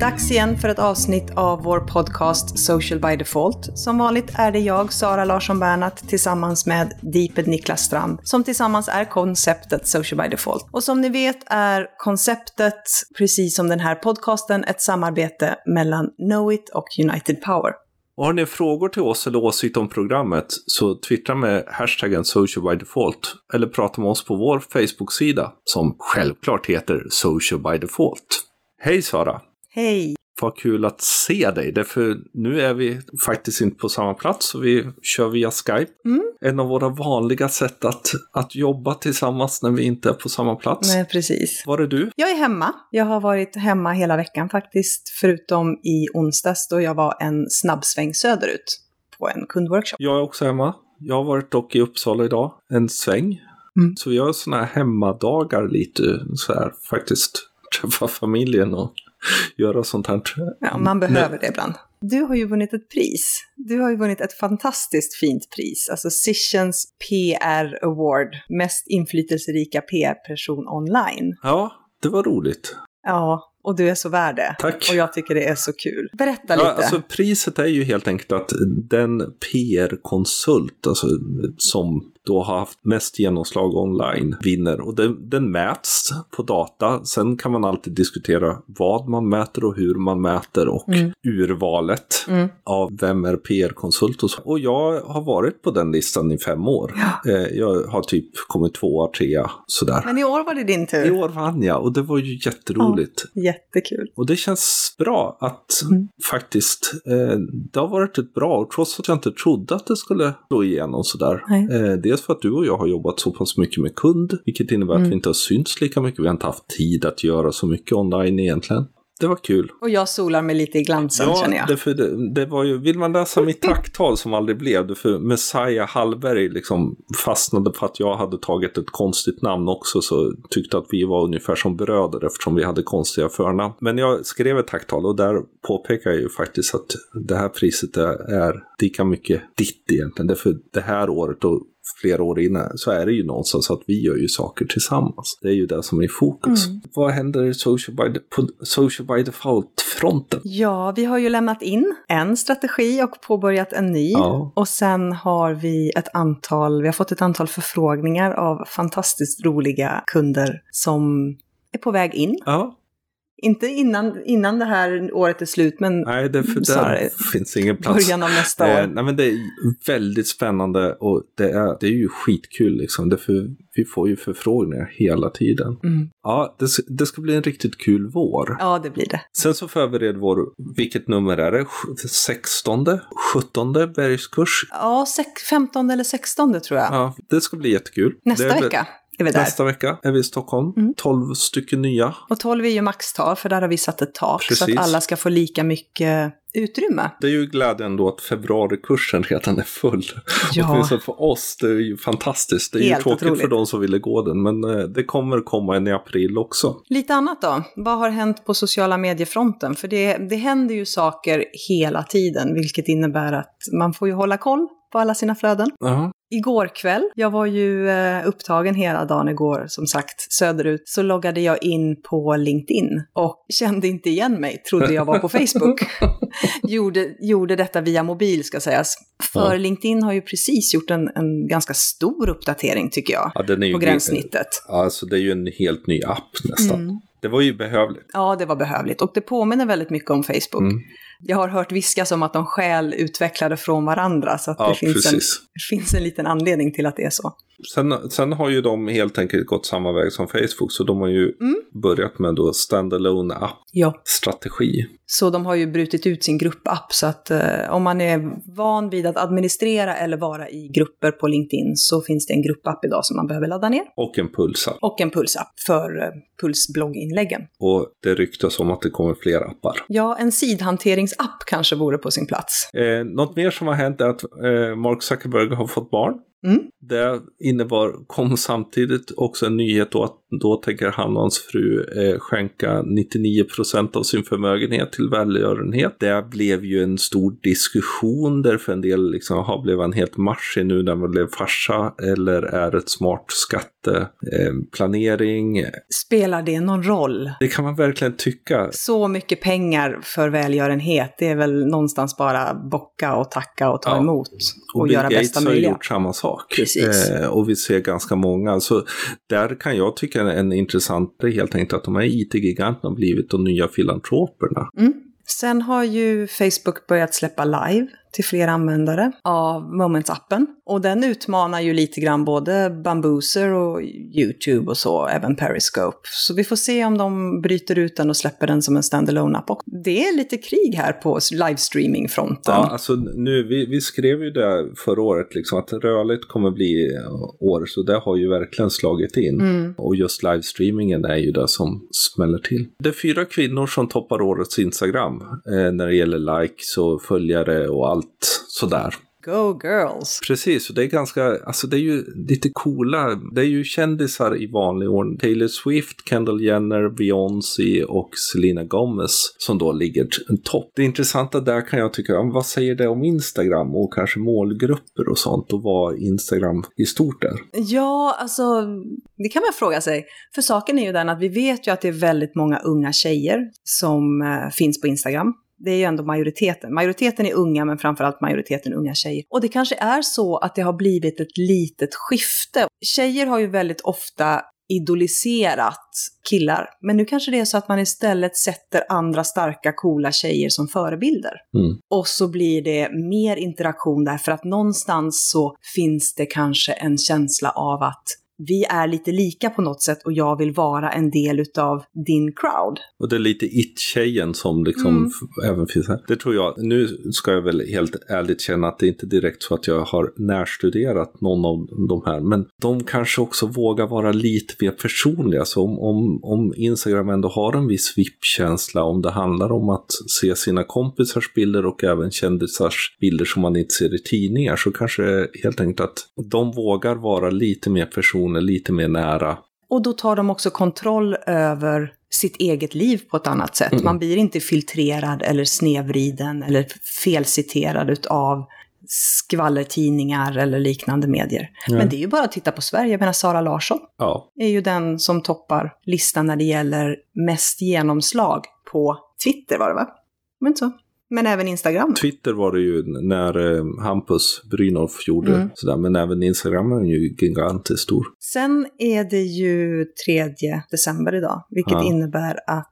Dags igen för ett avsnitt av vår podcast Social by Default. Som vanligt är det jag, Sara Larsson Bernhardt, tillsammans med Deeped Niklas Strand, som tillsammans är konceptet Social by Default. Och som ni vet är konceptet, precis som den här podcasten, ett samarbete mellan Knowit och United Power. Och har ni frågor till oss eller åsikter om programmet så twittra med hashtaggen social by default eller prata med oss på vår Facebook-sida som självklart heter social by default. Hej Sara! Hej! Vad kul att se dig, därför nu är vi faktiskt inte på samma plats så vi kör via Skype. Mm. En av våra vanliga sätt att, att jobba tillsammans när vi inte är på samma plats. Nej, precis. Var är du? Jag är hemma. Jag har varit hemma hela veckan faktiskt, förutom i onsdags då jag var en snabbsväng söderut på en kundworkshop. Jag är också hemma. Jag har varit dock i Uppsala idag, en sväng. Mm. Så vi har sådana här hemmadagar lite så här faktiskt. Träffa familjen och göra sånt här. Ja, man behöver det ibland. Du har ju vunnit ett pris. Du har ju vunnit ett fantastiskt fint pris, alltså Sessions PR Award, mest inflytelserika PR-person online. Ja, det var roligt. Ja, och du är så värd det. Tack. Och jag tycker det är så kul. Berätta Ja, lite. alltså priset är ju helt enkelt att den PR-konsult alltså, som då har haft mest genomslag online vinner. Och den, den mäts på data. Sen kan man alltid diskutera vad man mäter och hur man mäter och Mm. urvalet Mm. av vem är PR-konsult och så. Och jag har varit på den listan i fem år. Ja. Eh, jag har typ kommit tvåa, trea, sådär. Men i år var det din I tur. år vann jag och det var ju jätteroligt. Jättekul. Och det känns bra att Mm. faktiskt, eh, det har varit ett bra år, trots att jag inte trodde att det skulle slå igenom sådär. Nej. Eh, dels för att du och jag har jobbat så pass mycket med kund, vilket innebär Mm. att vi inte har synts lika mycket, vi har inte haft tid att göra så mycket online egentligen. Det var kul. Och jag solar mig lite i glansen känner jag. det, för det, det var ju, vill man läsa mitt tacktal som aldrig blev det, för Messiah Hallberg liksom fastnade för att jag hade tagit ett konstigt namn också, så tyckte att vi var ungefär som bröder eftersom vi hade konstiga förnamn. Men jag skrev ett tacktal och där påpekar jag ju faktiskt att det här priset är, är lika mycket ditt egentligen. Därför det här året och flera år innan så är det ju någonstans att vi gör ju saker tillsammans. Det är ju det som är i fokus. Mm. Vad händer i social by, de- på social by default-fronten? Ja, vi har ju lämnat in en strategi och påbörjat en ny. Ja. Och sen har vi ett antal, vi har fått ett antal förfrågningar av fantastiskt roliga kunder som är på väg in. Ja, Inte innan, innan det här året är slut, men nej, det, för Snarare finns ingen plats. början av nästa Eh, år. nej, men det är väldigt spännande och det är, det är ju skitkul liksom. Därför vi får ju förfrågningar hela tiden. Mm. Ja, det, det ska bli en riktigt kul vår. Ja, det blir det. Sen så förbereder vår, vilket nummer är det? 16? 17 bergskurs? Ja, sex, 15 eller 16 tror jag. Ja, det ska bli jättekul. Nästa Det vecka är vi där. Nästa vecka är vi i Stockholm. Mm. 12 stycken nya. Och 12 är ju maxtal, för där har vi satt ett tak. Så Precis. att alla ska få lika mycket utrymme. Det är ju glädjen då att februarikursen redan är full. Ja. Åtminstone för oss, det är ju fantastiskt. Det är Helt ju tråkigt otroligt. för de som ville gå den, men eh, det kommer komma en i april också. Lite annat då. Vad har hänt på sociala mediefronten? För det, det händer ju saker hela tiden, vilket innebär att man får ju hålla koll på alla sina flöden. Ja. Igår kväll, jag var ju eh, upptagen hela dagen igår, som sagt, söderut, så loggade jag in på LinkedIn och kände inte igen mig, trodde jag var på Facebook. gjorde, gjorde detta via mobil ska sägas. För Ja. LinkedIn har ju precis gjort en, en ganska stor uppdatering tycker jag, Ja, på gränssnittet. Alltså det är ju en helt ny app nästan. Mm. Det var ju behövligt. Ja, det var behövligt och det påminner väldigt mycket om Facebook. Mm. Jag har hört viskas om att de stjäl utvecklade från varandra, så att Ja, det, finns en, det finns en liten anledning till att det är så. Sen, sen har ju de helt enkelt gått samma väg som Facebook, så de har ju Mm. börjat med då standalone app-strategi. Ja. Så de har ju brutit ut sin gruppapp, så att eh, om man är van vid att administrera eller vara i grupper på LinkedIn så finns det en gruppapp idag som man behöver ladda ner. Och en pulsapp. Och en pulsapp för eh, pulsblogginläggen. Och det ryktas om att det kommer fler appar. Ja, en sidhanteringsapp kanske vore på sin plats. Eh, något mer som har hänt är att eh, Mark Zuckerberg har fått barn. Mm. Det innebar, kom samtidigt också en nyhet då att Då tänker han och hans fru eh, skänka 99 procent av sin förmögenhet till välgörenhet. Det blev ju en stor diskussion där för en del liksom, aha, blev han helt marsig nu när han blev farsa eller är ett smart skatteplanering? Eh, Spelar det någon roll? Det kan man verkligen tycka. Så mycket pengar för välgörenhet, det är väl någonstans bara bocka och tacka och ta Ja. emot och, Och Bill göra Gates bästa har ju möjliga. gjort samma sak. Precis. Eh, och vi ser ganska många. Så där kan jag tycka en, en intressant, grej helt enkelt att de här IT-giganterna har blivit de nya filantroperna. Mm. Sen har ju Facebook börjat släppa live till fler användare av Moments-appen. Och den utmanar ju lite grann både Bambooser och YouTube och så, även Periscope. Så vi får se om de bryter ut den och släpper den som en standalone app. Och det är lite krig här på livestreaming-fronten. Ja, alltså nu, vi, vi skrev ju det förra året, liksom, att rörligt kommer bli år, så det har ju verkligen slagit in. Mm. Och just livestreamingen är ju det som smäller till. Det är fyra kvinnor som toppar årets Instagram eh, när det gäller likes och följare och allt sådär. Go girls! Precis, och det är ganska, alltså det är ju lite coola, det är ju kändisar i vanlig ordning. Taylor Swift, Kendall Jenner, Beyoncé och Selena Gomez som då ligger topp. Det intressanta där kan jag tycka, vad säger det om Instagram och kanske målgrupper och sånt och vad Instagram i stort är? Ja, alltså det kan man fråga sig. För saken är ju den att vi vet ju att det är väldigt många unga tjejer som eh, finns på Instagram. Det är ju ändå majoriteten. Majoriteten är unga, men framförallt majoriteten unga tjejer. Och det kanske är så att det har blivit ett litet skifte. Tjejer har ju väldigt ofta idoliserat killar. Men nu kanske det är så att man istället sätter andra starka, coola tjejer som förebilder. Mm. Och så blir det mer interaktion där, för att någonstans så finns det kanske en känsla av att vi är lite lika på något sätt och jag vill vara en del utav din crowd. Och det är lite it-tjejen som liksom Mm. även finns här. Det tror jag, nu ska jag väl helt ärligt känna att det inte direkt så att jag har närstuderat någon av de här, men de kanske också vågar vara lite mer personliga. Så om, om, om Instagram ändå har en viss VIP-känsla, om det handlar om att se sina kompisars bilder och även kändisars bilder som man inte ser i tidningar, så kanske helt enkelt att de vågar vara lite mer personer, lite mer nära. Och då tar de också kontroll över sitt eget liv på ett annat sätt. Mm. Man blir inte filtrerad eller snedvriden eller felciterad utav skvallertidningar eller liknande medier. Nej. Men det är ju bara att titta på Sverige. Jag menar, Sara Larsson Ja, är ju den som toppar listan när det gäller mest genomslag på Twitter var det va? Men så. Men även Instagram. Twitter var det ju när eh, Hampus Brynolf gjorde Mm. sådär, men även Instagram är ju gigantiskt stor. Sen är det ju 3 december idag, vilket Ja. innebär att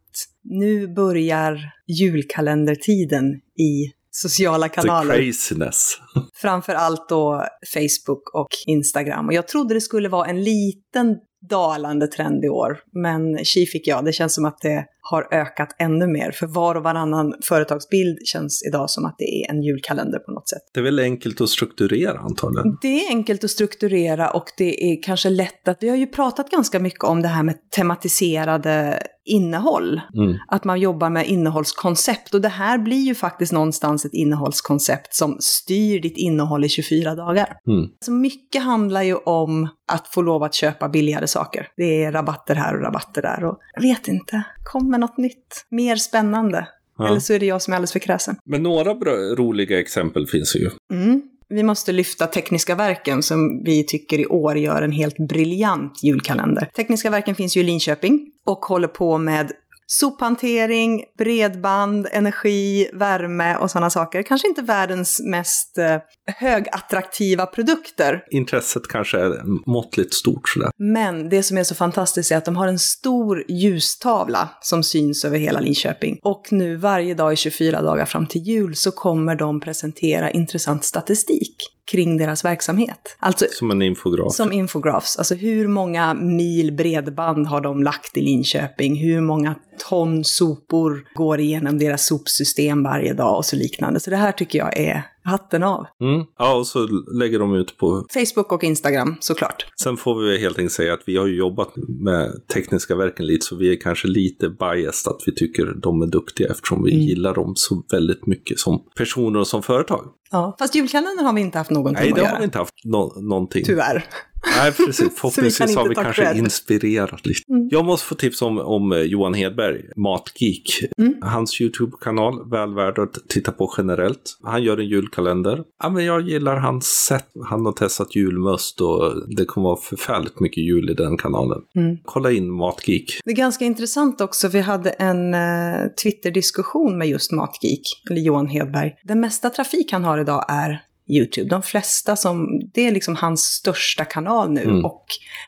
nu börjar julkalendertiden i sociala The kanaler. craziness. Framför allt då Facebook och Instagram. Och jag trodde det skulle vara en liten dalande trend i år, men tji fick jag. Det känns som att det har ökat ännu mer. För var och varannan företagsbild känns idag som att det är en julkalender på något sätt. Det är väl enkelt att strukturera antagligen. Det är enkelt att strukturera och det är kanske lätt att, vi har ju pratat ganska mycket om det här med tematiserade innehåll. Mm. Att man jobbar med innehållskoncept. Och det här blir ju faktiskt någonstans ett innehållskoncept som styr ditt innehåll i 24 dagar. Mm. Så mycket handlar ju om att få lov att köpa billigare saker. Det är rabatter här och rabatter där. Och jag vet inte, kom med något nytt. Mer spännande. Ja. Eller så är det jag som är alldeles för kräsen. Men några bra, roliga exempel finns ju. Mm. Vi måste lyfta Tekniska verken som vi tycker i år gör en helt briljant julkalender. Tekniska verken finns ju i Linköping och håller på med sophantering, bredband, energi, värme och sådana saker. Kanske inte världens mest eh, högattraktiva produkter, Intresset kanske är måttligt stort sådär. men det som är så fantastiskt är att de har en stor ljustavla som syns över hela Linköping. Och nu varje dag i 24 dagar fram till jul så kommer de presentera intressant statistik kring deras verksamhet. Alltså Som en infograf. som infografs, alltså hur många mil bredband har de lagt i Linköping? Hur många ton sopor går igenom deras sopsystem varje dag och så liknande. Så det här tycker jag är hatten av. Mm. Ja, och så lägger de ut på... Facebook och Instagram såklart. Sen får vi helt enkelt säga att vi har jobbat med tekniska verken lite, så vi är kanske lite biased att vi tycker de är duktiga eftersom vi Mm. gillar dem så väldigt mycket som personer och som företag. Ja, fast julkalendern har vi inte haft någonting Nej, att det göra. har vi inte haft nå- någonting. Tyvärr. Nej, precis. Förhoppningsvis har vi kanske cred. inspirerat lite. Mm. Jag måste få tips om, om eh, Johan Hedberg, Matgeek. Mm. Hans YouTube-kanal, väl värd att titta på generellt. Han gör en julkalender. Ja, men jag gillar hans sätt. Han har testat julmust och det kommer vara förfärligt mycket jul i den kanalen. Mm. Kolla in Matgeek. Det är ganska intressant också, vi hade en eh, Twitter-diskussion med just Matgeek, eller Johan Hedberg. Den mesta trafik han har idag är YouTube. De flesta som, det är liksom hans största kanal nu Mm. och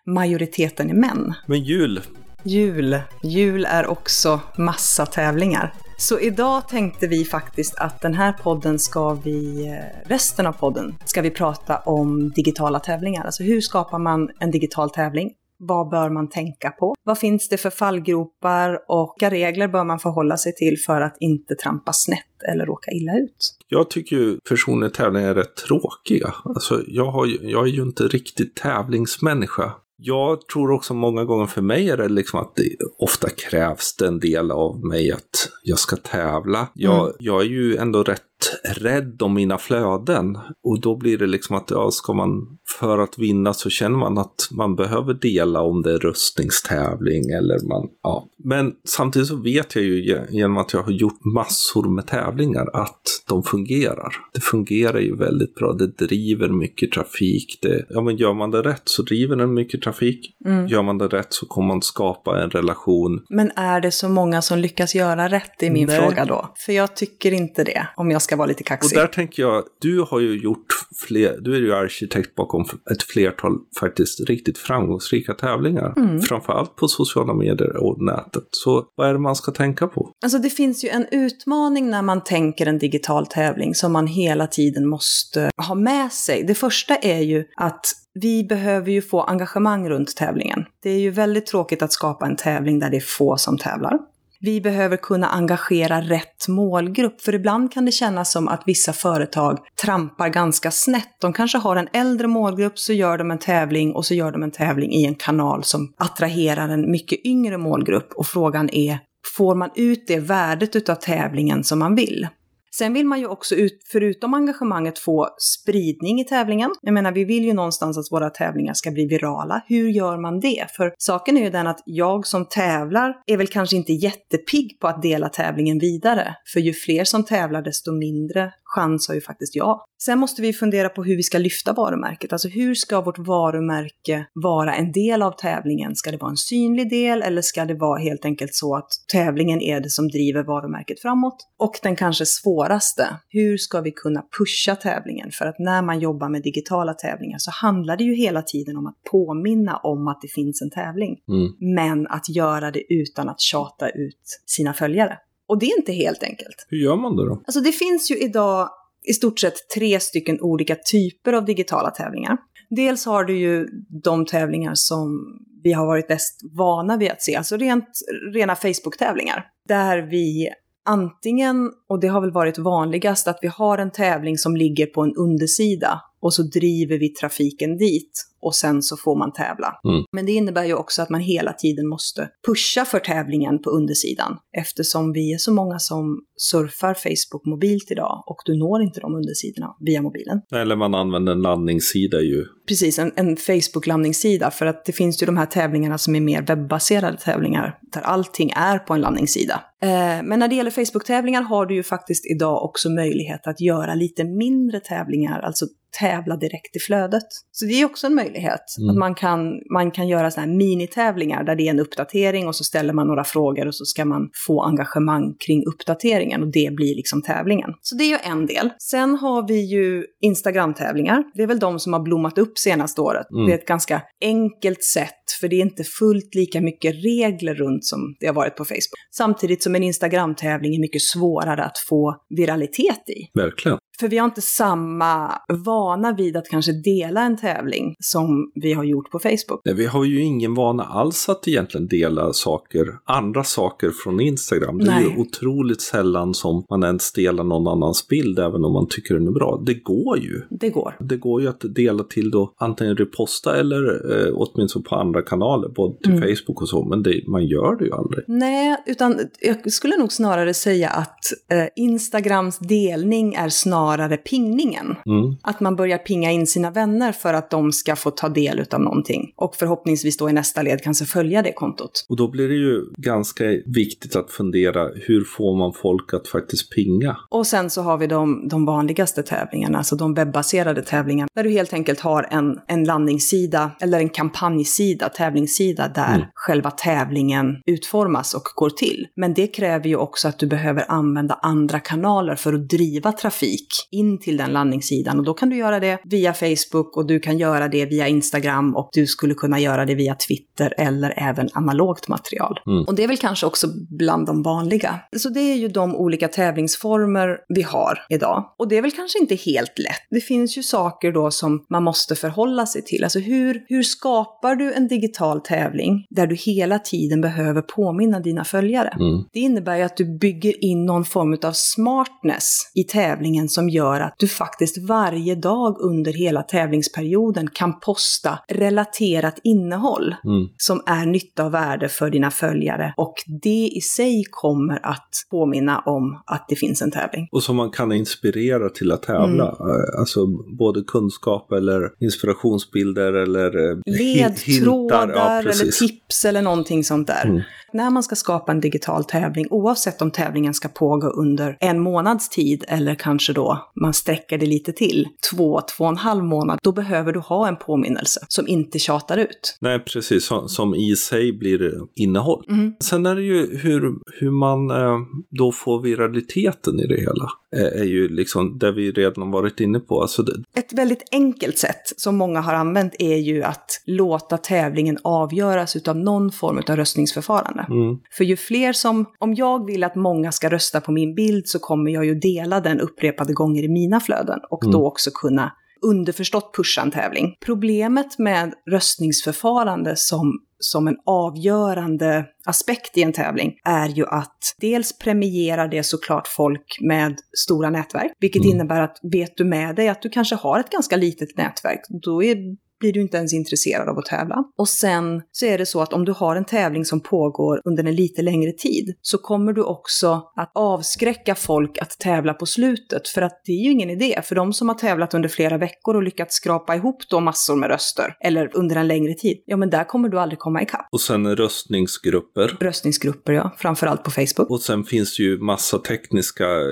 majoriteten är män. Men jul, Jul. Jul är också massa tävlingar. Så idag tänkte vi faktiskt att den här podden ska vi, eh, resten av podden, ska vi prata om digitala tävlingar. Alltså hur skapar man en digital tävling? Vad bör man tänka på? Vad finns det för fallgropar och vilka regler bör man förhålla sig till för att inte trampa snett eller råka illa ut? jag tycker ju personliga tävlingar är rätt tråkiga. Alltså, jag, har, jag är ju inte riktigt tävlingsmänniska. Jag tror också många gånger för mig är det liksom att det ofta krävs det en del av mig att jag ska tävla. Jag, Mm. jag är ju ändå rätt rädd om mina flöden och då blir det liksom att ja, ska man för att vinna så känner man att man behöver dela om det är röstningstävling eller man, ja. Men samtidigt så vet jag ju ge- genom att jag har gjort massor med tävlingar att de fungerar. Det fungerar ju väldigt bra. Det driver mycket trafik. Det, ja, men gör man det rätt så driver den mycket trafik. Mm. Gör man det rätt så kommer man skapa en relation. Men är det så många som lyckas göra rätt i min Nej. fråga då? För jag tycker inte det, om jag ska vara lite Och kaxig. där tänker jag, du har ju gjort fler, du är ju arkitekt bakom ett flertal faktiskt riktigt framgångsrika tävlingar. Mm. Framförallt på sociala medier och nätet. Så vad är det man ska tänka på? Alltså det finns ju en utmaning när man tänker en digital tävling som man hela tiden måste ha med sig. Det första är ju att vi behöver ju få engagemang runt tävlingen. Det är ju väldigt tråkigt att skapa en tävling där det är få som tävlar. Vi behöver kunna engagera rätt målgrupp, för ibland kan det kännas som att vissa företag trampar ganska snett. De kanske har en äldre målgrupp, så gör de en tävling och så gör de en tävling i en kanal som attraherar en mycket yngre målgrupp. Och frågan är, får man ut det värdet utav tävlingen som man vill? Sen vill man ju också, ut, förutom engagemanget, få spridning i tävlingen. Jag menar, vi vill ju någonstans att våra tävlingar ska bli virala. Hur gör man det? För saken är ju den att jag som tävlar är väl kanske inte jättepigg på att dela tävlingen vidare. För ju fler som tävlar, desto mindre chans har ju faktiskt jag. Sen måste vi fundera på hur vi ska lyfta varumärket. Alltså hur ska vårt varumärke vara en del av tävlingen? Ska det vara en synlig del eller ska det vara helt enkelt så att tävlingen är det som driver varumärket framåt? Och den kanske svåraste, hur ska vi kunna pusha tävlingen? För att när man jobbar med digitala tävlingar så handlar det ju hela tiden om att påminna om att det finns en tävling. Mm. Men att göra det utan att tjata ut sina följare. Och det är inte helt enkelt. Hur gör man det då? Alltså det finns ju idag i stort sett tre stycken olika typer av digitala tävlingar. Dels har du ju de tävlingar som vi har varit mest vana vid att se, alltså rent, rena Facebook-tävlingar. Där vi antingen, och det har väl varit vanligast, att vi har en tävling som ligger på en undersida och så driver vi trafiken dit och sen så får man tävla. Mm. Men det innebär ju också att man hela tiden måste pusha för tävlingen på undersidan eftersom vi är så många som surfar Facebook mobilt idag och du når inte de undersidorna via mobilen. Eller man använder en landningssida ju. Precis, en, en Facebook-landningssida för att det finns ju de här tävlingarna som är mer webbaserade tävlingar där allting är på en landningssida. Eh, men när det gäller Facebook-tävlingar har du ju faktiskt idag också möjlighet att göra lite mindre tävlingar, alltså tävla direkt i flödet. Så det är också en möjlighet. Mm. Att man kan, man kan göra sådana här minitävlingar där det är en uppdatering och så ställer man några frågor och så ska man få engagemang kring uppdateringen och det blir liksom tävlingen. Så det är ju en del. Sen har vi ju Instagram-tävlingar. Det är väl de som har blommat upp senaste året. Mm. Det är ett ganska enkelt sätt för det är inte fullt lika mycket regler runt som det har varit på Facebook. Samtidigt som en Instagram-tävling är mycket svårare att få viralitet i. Verkligen. För vi har inte samma vana vid att kanske dela en tävling som vi har gjort på Facebook. Nej, vi har ju ingen vana alls att egentligen dela saker, andra saker från Instagram. Det är Nej. ju otroligt sällan som man ens delar någon annans bild, även om man tycker den är bra. Det går ju. Det går. Det går ju att dela till då antingen reposta eller eh, åtminstone på andra kanaler, både till Mm. Facebook och så, men det, man gör det ju aldrig. Nej, utan jag skulle nog snarare säga att eh, Instagrams delning är snarare snarare pingningen. Mm. Att man börjar pinga in sina vänner för att de ska få ta del av någonting. Och förhoppningsvis då i nästa led kanske följa det kontot. Och då blir det ju ganska viktigt att fundera, hur får man folk att faktiskt pinga? Och sen så har vi de, de vanligaste tävlingarna, alltså de webbaserade tävlingarna, där du helt enkelt har en, en landningssida eller en kampanjsida, tävlingssida, där Mm. själva tävlingen utformas och går till. Men det kräver ju också att du behöver använda andra kanaler för att driva trafik in till den landningssidan. Och då kan du göra det via Facebook och du kan göra det via Instagram och du skulle kunna göra det via Twitter eller även analogt material. Mm. Och det är väl kanske också bland de vanliga. Så det är ju de olika tävlingsformer vi har idag. Och det är väl kanske inte helt lätt. Det finns ju saker då som man måste förhålla sig till. Alltså hur, hur skapar du en digital tävling där du hela tiden behöver påminna dina följare? Mm. Det innebär ju att du bygger in någon form av smartness i tävlingen som gör att du faktiskt varje dag under hela tävlingsperioden kan posta relaterat innehåll Mm. som är nytta och värde för dina följare. Och det i sig kommer att påminna om att det finns en tävling. Och som man kan inspirera till att tävla. Mm. Eh, Alltså både kunskap eller inspirationsbilder eller eh, Ledtrådar. Ja, eller tips eller någonting sånt där. Mm. När man ska skapa en digital tävling, oavsett om tävlingen ska pågå under en månads tid eller kanske då man sträcker det lite till, två, två och en halv månad, då behöver du ha en påminnelse som inte tjatar ut. Nej, precis. Som, som i sig blir innehåll. Mm. Sen är det ju hur, hur man eh, då får viraliteten i det hela. Eh, är ju liksom det vi redan varit inne på. Alltså det, Ett väldigt enkelt sätt som många har använt är ju att låta tävlingen avgöras utav någon form av röstningsförfarande. Mm, För ju fler som, om jag vill att många ska rösta på min bild så kommer jag ju dela den upprepade gånger i mina flöden och Mm. då också kunna underförstått pusha en tävling. Problemet med röstningsförfarande som, som en avgörande aspekt i en tävling är ju att dels premierar det såklart folk med stora nätverk, vilket Mm. innebär att vet du med dig att du kanske har ett ganska litet nätverk, då är blir du inte ens intresserad av att tävla. Och sen så är det så att om du har en tävling som pågår under en lite längre tid så kommer du också att avskräcka folk att tävla på slutet för att det är ju ingen idé. För de som har tävlat under flera veckor och lyckats skrapa ihop då massor med röster eller under en längre tid, ja men där kommer du aldrig komma ikapp. och sen röstningsgrupper. Röstningsgrupper ja, framförallt på Facebook. Och sen finns det ju massa tekniska eh,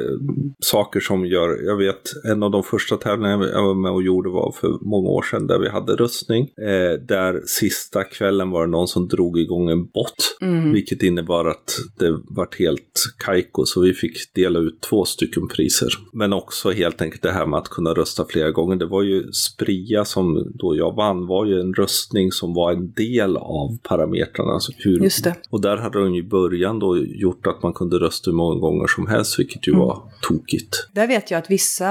saker som gör, jag vet en av de första tävlingarna jag var med och gjorde var för många år sedan där vi hade röstning. Eh, där sista kvällen var det någon som drog igång en bot. Mm. Vilket innebar att det vart helt kajko så vi fick dela ut två stycken priser. Men också helt enkelt det här med att kunna rösta flera gånger. Det var ju Spria som då jag vann var ju en röstning som var en del av parametrarna. Alltså hur, Just det. och där hade de i början då gjort att man kunde rösta hur många gånger som helst, vilket ju Mm. var tokigt. Där vet jag att vissa,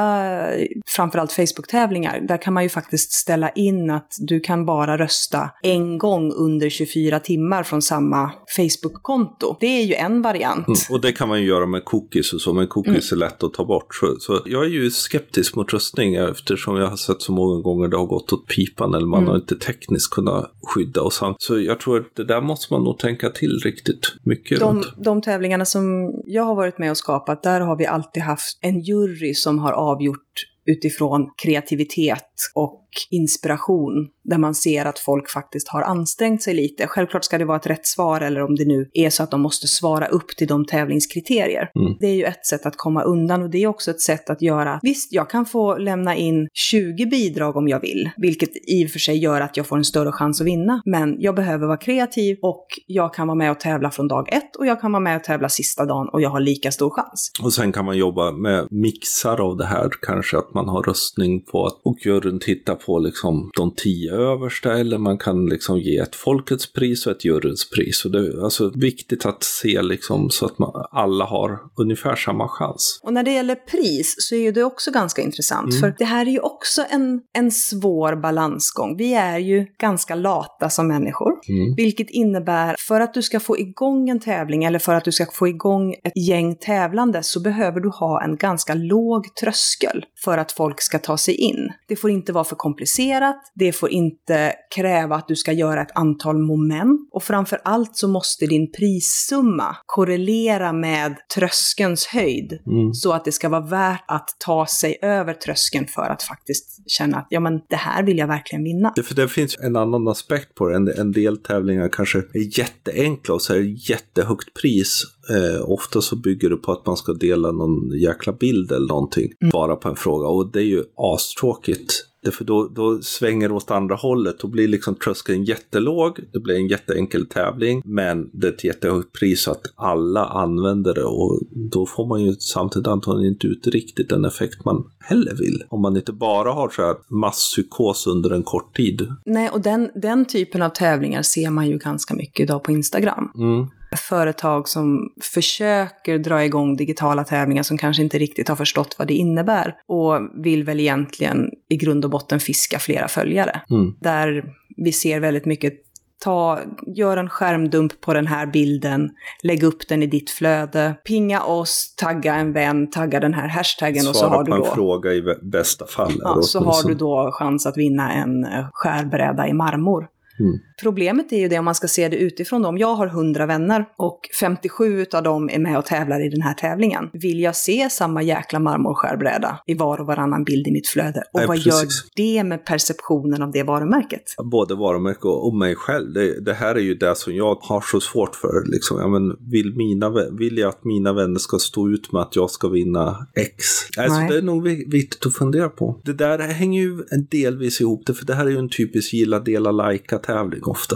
framförallt Facebook-tävlingar, där kan man ju faktiskt ställa in att du kan bara rösta en gång under 24 timmar från samma Facebook-konto. Det är ju en variant. Mm. Och det kan man ju göra med cookies och så, men cookies är lätt att ta bort. Så, så jag är ju skeptisk mot röstning eftersom jag har sett så många gånger det har gått åt pipan eller man Mm. har inte tekniskt kunnat skydda och samt. Så jag tror att det där måste man nog tänka till riktigt mycket De, runt. de tävlingarna som jag har varit med och skapat, där har vi alltid haft en jury som har avgjort utifrån kreativitet och inspiration, där man ser att folk faktiskt har ansträngt sig lite. Självklart ska det vara ett rätt svar, eller om det nu är så att de måste svara upp till de tävlingskriterier. Mm. Det är ju ett sätt att komma undan och det är också ett sätt att göra, visst, jag kan få lämna in 20 bidrag om jag vill, vilket i och för sig gör att jag får en större chans att vinna, men jag behöver vara kreativ och jag kan vara med och tävla från dag ett och jag kan vara med och tävla sista dagen och jag har lika stor chans. Och sen kan man jobba med mixar av det här, kanske att man har röstning på att och juryn tittar på liksom de tio översta eller man kan liksom ge ett folkets pris och ett juryns pris. Och det är alltså viktigt att se liksom så att man, alla har ungefär samma chans. Och när det gäller pris så är ju det också ganska intressant, Mm. för det här är ju också en, en svår balansgång. Vi är ju ganska lata som människor, Mm. vilket innebär för att du ska få igång en tävling eller för att du ska få igång ett gäng tävlande så behöver du ha en ganska låg tröskel för att folk ska ta sig in. Det får inte vara för komplicerat, det får inte kräva att du ska göra ett antal moment och framför allt så måste din prissumma korrelera med tröskelns höjd Mm. så att det ska vara värt att ta sig över tröskeln för att faktiskt känna att ja men det här vill jag verkligen vinna. Det, för det finns en annan aspekt på det. En, en del tävlingar kanske är jätteenkla och så är det jättehögt pris. Eh, ofta så bygger det på att man ska dela någon jäkla bild eller någonting. Bara på en fråga. Och det är ju astråkigt. Därför då, då svänger det åt andra hållet. Då blir liksom tröskeln jättelåg. Det blir en jätteenkel tävling. Men det är ett jättehögt pris så att alla använder det. Och då får man ju samtidigt antagligen inte ut riktigt den effekt man heller vill. Om man inte bara har så här masspsykos under en kort tid. Nej, och den, den typen av tävlingar ser man ju ganska mycket idag på Instagram. Mm. Företag som försöker dra igång digitala tävlingar som kanske inte riktigt har förstått vad det innebär och vill väl egentligen i grund och botten fiska flera följare. Mm. Där vi ser väldigt mycket Ta, gör en skärmdump på den här bilden, lägg upp den i ditt flöde, pinga oss, tagga en vän, tagga den här hashtaggen och så Svara har du på en då... fråga i bästa fall. Ja, så har du då chans att vinna en eh, skärbräda i marmor. Mm. Problemet är ju det om man ska se det utifrån. Då. Om jag har 100 vänner och 57 av dem är med och tävlar i den här tävlingen. Vill jag se samma jäkla marmorskärbräda i var och varannan bild i mitt flöde? Och Nej, vad precis. gör det med perceptionen av det varumärket? Både varumärke och, mig själv. Det, det här är ju det som jag har så svårt för. Liksom. Ja, men vill, mina, vill jag att mina vänner ska stå ut med att jag ska vinna X? Alltså, Nej. det är nog vi- viktigt att fundera på. Det där hänger ju delvis ihop, det, för det här är ju en typisk gilla, dela, lajka tävling ofta.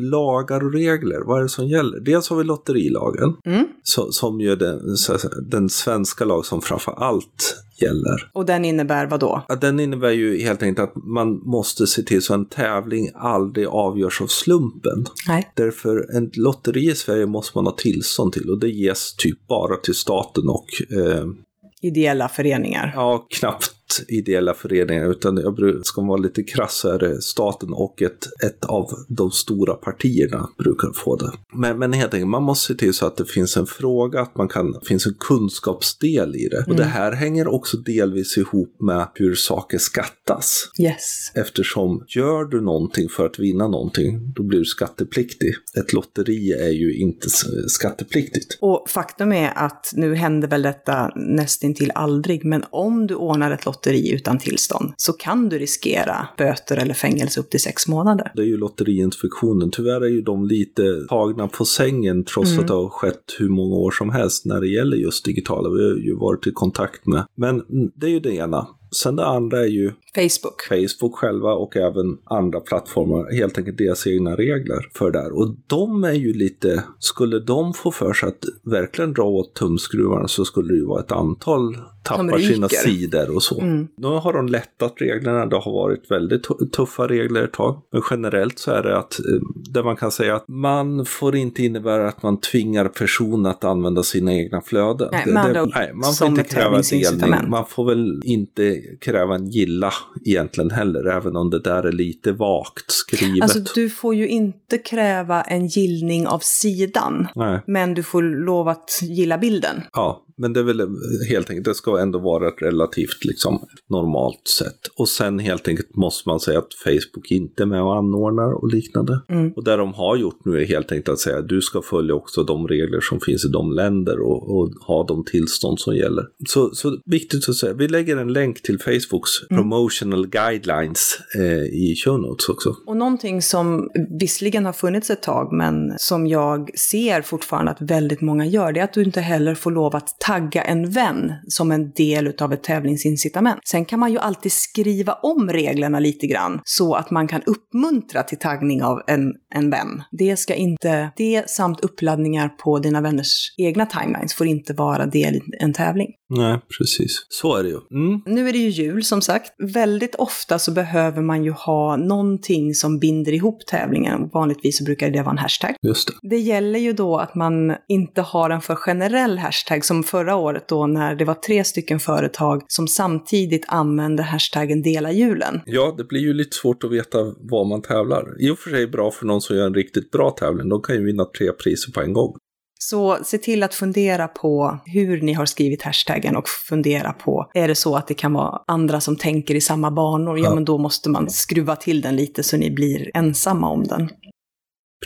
Lagar och regler, vad är det som gäller? Dels har vi lotterilagen, Mm. så, som ju den, den svenska lag som framför allt gäller. Och den innebär vad då? Ja, den innebär ju helt enkelt att man måste se till så att en tävling aldrig avgörs av slumpen. Nej. Därför en lotteri i Sverige måste man ha tillstånd till och det ges typ bara till staten och eh, Ideella föreningar. ja, knappt ideella föreningar utan jag ska vara lite krass så är det staten och ett, ett av de stora partierna brukar få det. Men, men helt enkelt, man måste se till så att det finns en fråga, att man kan, finns en kunskapsdel i det. Och det här hänger också delvis ihop med hur saker skattas. Yes. Eftersom gör du någonting för att vinna någonting, då blir du skattepliktig. Ett lotteri är ju inte skattepliktigt. Och faktum är att nu händer väl detta nästintill aldrig, men om du ordnar ett lotteri utan tillstånd så kan du riskera böter eller fängelse upp till sex månader. Det är ju Lotteriinspektionen. Tyvärr är ju de lite tagna på sängen trots att det har skett hur många år som helst när det gäller just digitala. Vi har ju varit i kontakt med. Men mm, det är ju det ena. Sen det andra är ju Facebook. Facebook själva och även andra plattformar, helt enkelt deras egna regler för det här. Och de är ju lite, skulle de få för sig att verkligen dra åt tumskruvarna så skulle det ju vara ett antal tappar sina sidor och så. Mm. Nu har de lättat reglerna, det har varit väldigt tu- tuffa regler ett tag. Men generellt så är det att, eh, där man kan säga att man får inte innebära att man tvingar personen att använda sina egna flöden. Nej, Det- med det- ord, nej, man får inte ett kräva delning. tävlingsincitament. Man får väl inte kräva en gilla egentligen heller, även om det där är lite vagt skrivet. Alltså du får ju inte kräva en gillning av sidan, Nej. men du får lov att gilla bilden. Ja, men det är väl helt enkelt, det ska ändå vara ett relativt liksom normalt sätt. Och sen helt enkelt måste man säga att Facebook inte är med och anordnar och liknande. Mm. Och det de har gjort nu är helt enkelt att säga att du ska följa också de regler som finns i de länder och, och ha de tillstånd som gäller. Så, så viktigt att säga, vi lägger en länk till Facebooks promotional guidelines eh, i show notes också. Och någonting som visserligen har funnits ett tag, men som jag ser fortfarande att väldigt många gör, det är att du inte heller får lov att tagga en vän som en del av ett tävlingsincitament. Sen kan man ju alltid skriva om reglerna lite grann så att man kan uppmuntra till taggning av en, en vän. Det ska inte, det samt uppladdningar på dina vänners egna timelines får inte vara del i en tävling. Nej, precis. Så är det ju. Mm. Nu är det ju jul som sagt. Väldigt ofta så behöver man ju ha någonting som binder ihop tävlingen. Vanligtvis så brukar det vara en hashtag. Just det. Det gäller ju då att man inte har en för generell hashtag som förra året då när det var tre stycken företag som samtidigt använde hashtaggen dela julen. Ja, det blir ju lite svårt att veta vad man tävlar. I och för sig bra för någon som gör en riktigt bra tävling. De kan ju vinna tre priser på en gång. Så se till att fundera på hur ni har skrivit hashtaggen och fundera på, är det så att det kan vara andra som tänker i samma banor, ja, ja men då måste man skruva till den lite så ni blir ensamma om den.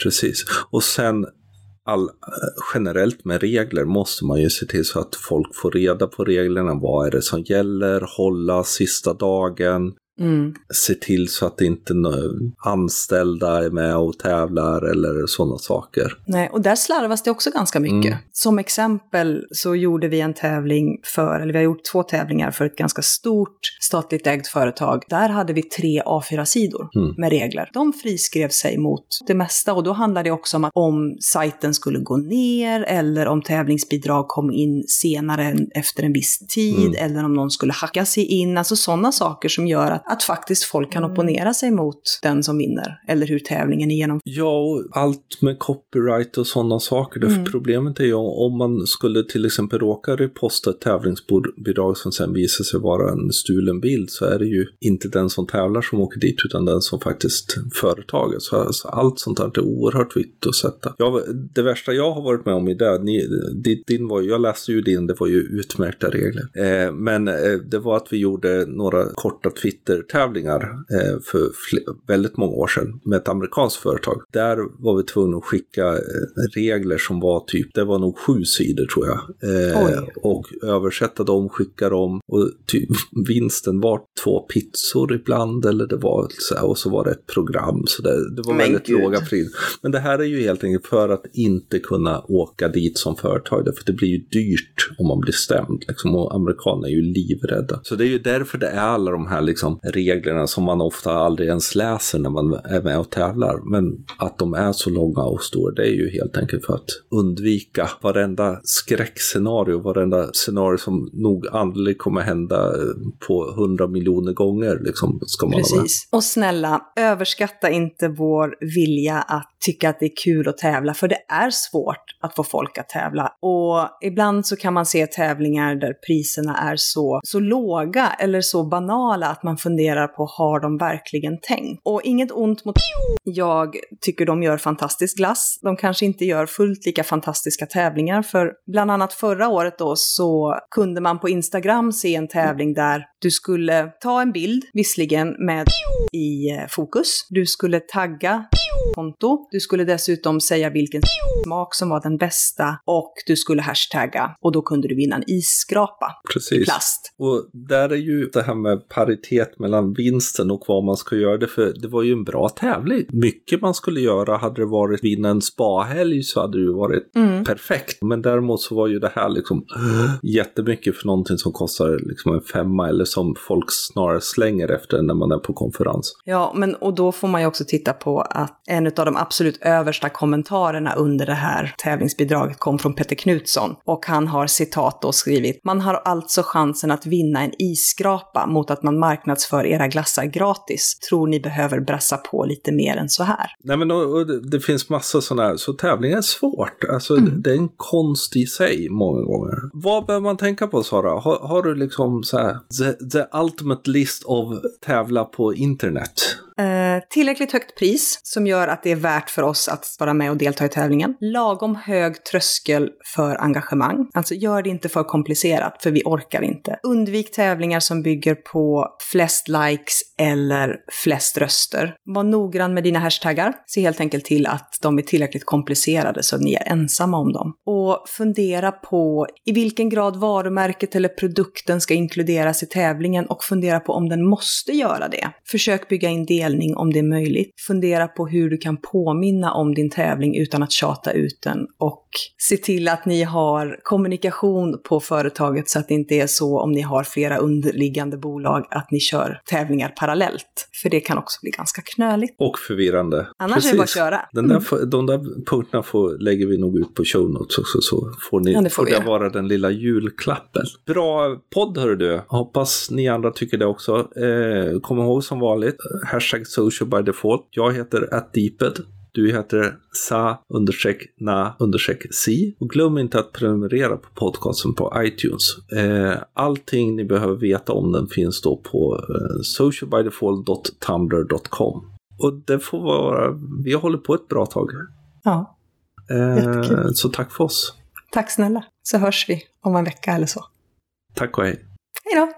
Precis. Och sen all, generellt med regler måste man ju se till så att folk får reda på reglerna. Vad är det som gäller? Hålla sista dagen. Mm. Se till så att inte anställda är med och tävlar eller sådana saker. Nej, och där slarvas det också ganska mycket. Mm. Som exempel så gjorde vi en tävling för, eller vi har gjort två tävlingar för ett ganska stort statligt ägt företag. Där hade vi tre A4-sidor mm. med regler. De friskrev sig mot det mesta och då handlade det också om att om sajten skulle gå ner eller om tävlingsbidrag kom in senare än efter en viss tid mm. eller om någon skulle hacka sig in. Alltså sådana saker som gör att att faktiskt folk kan mm. opponera sig mot den som vinner, eller hur tävlingen är genomförd. Ja, och allt med copyright och sådana saker. Mm. Problemet är ju om man skulle till exempel råka reposta ett tävlingsbidrag som sen visar sig vara en stulen bild så är det ju inte den som tävlar som åker dit utan den som faktiskt företaget. Så alltså, allt sånt här är oerhört viktigt att sätta. Ja, det värsta jag har varit med om i det, ni, din var, jag läste ju din, det var ju utmärkta regler. Eh, men eh, det var att vi gjorde några korta Twitter tävlingar eh, för väldigt många år sedan med ett amerikanskt företag. Där var vi tvungna att skicka eh, regler som var typ, det var nog sju sidor tror jag. Eh, och översätta dem, skicka dem och typ, vinsten var två pizzor ibland eller det var så här, och så var det ett program. Så det, det var Men väldigt Gud. låga priser. Men det här är ju helt enkelt för att inte kunna åka dit som företag, för det blir ju dyrt om man blir stämd. Liksom, och amerikaner är ju livrädda. Så det är ju därför det är alla de här liksom reglerna som man ofta aldrig ens läser när man är med och tävlar. Men att de är så långa och stora, det är ju helt enkelt för att undvika varenda skräckscenario, varenda scenario som nog aldrig kommer hända på hundra miljoner gånger. Liksom, ska man Precis. Och snälla, överskatta inte vår vilja att tycka att det är kul att tävla, för det är svårt att få folk att tävla. Och ibland så kan man se tävlingar där priserna är så, så låga eller så banala att man funderar funderar på, har de verkligen tänkt? Och inget ont mot jag tycker de gör fantastisk glass. De kanske inte gör fullt lika fantastiska tävlingar, för bland annat förra året då så kunde man på Instagram se en tävling där du skulle ta en bild, visserligen med i eh, fokus. Du skulle tagga konto. Du skulle dessutom säga vilken smak som var den bästa och du skulle hashtagga och då kunde du vinna en isskrapa Precis. i plast. Och där är ju det här med paritet mellan vinsten och vad man ska göra det för. Det var ju en bra tävling. Mycket man skulle göra hade det varit vinna en spahelg så hade det ju varit mm. perfekt. Men däremot så var ju det här liksom jättemycket för någonting som kostar liksom en femma eller som folk snarare slänger efter när man är på konferens. Ja, men och då får man ju också titta på att en av de absolut översta kommentarerna under det här tävlingsbidraget kom från Peter Knutsson. Och han har citat då skrivit, man har alltså chansen att vinna en isskrapa mot att man marknadsför era glassar gratis. Tror ni behöver brassa på lite mer än så här? Nej men och, och det, det, finns massa sådana här, så tävlingar är svårt. Alltså mm. det är en konst i sig många gånger. Vad behöver man tänka på Sara? Har, har du liksom så här, the, the ultimate list of tävla på internet? Eh, tillräckligt högt pris som gör att det är värt för oss att vara med och delta i tävlingen. Lagom hög tröskel för engagemang. Alltså gör det inte för komplicerat, för vi orkar inte. Undvik tävlingar som bygger på flest likes eller flest röster. Var noggrann med dina hashtaggar. Se helt enkelt till att de är tillräckligt komplicerade så att ni är ensamma om dem. Och fundera på i vilken grad varumärket eller produkten ska inkluderas i tävlingen och fundera på om den måste göra det. Försök bygga in det delning om det är möjligt. Fundera på hur du kan påminna om din tävling utan att tjata ut den och se till att ni har kommunikation på företaget så att det inte är så om ni har flera underliggande bolag att ni kör tävlingar parallellt. För det kan också bli ganska knöligt. Och förvirrande. Annars Precis. är det bara att köra. Den där, mm. De där punkterna får, lägger vi nog ut på show notes också så får, ni, ja, det får, får det vara den lilla julklappen. Bra podd hör du. Hoppas ni andra tycker det också. Eh, kom ihåg som vanligt, hashtag hashtag social by default. Jag heter atdeeped. Du heter sa understreck na understreck si. Och glöm inte att prenumerera på podcasten på iTunes. Eh, allting ni behöver veta om den finns då på eh, socialbydefault.tumblr.com. Och det får vara, vi hållit på ett bra tag. Ja. Eh, så tack för oss. Tack snälla. Så hörs vi om en vecka eller så. Tack och hej. Hej då!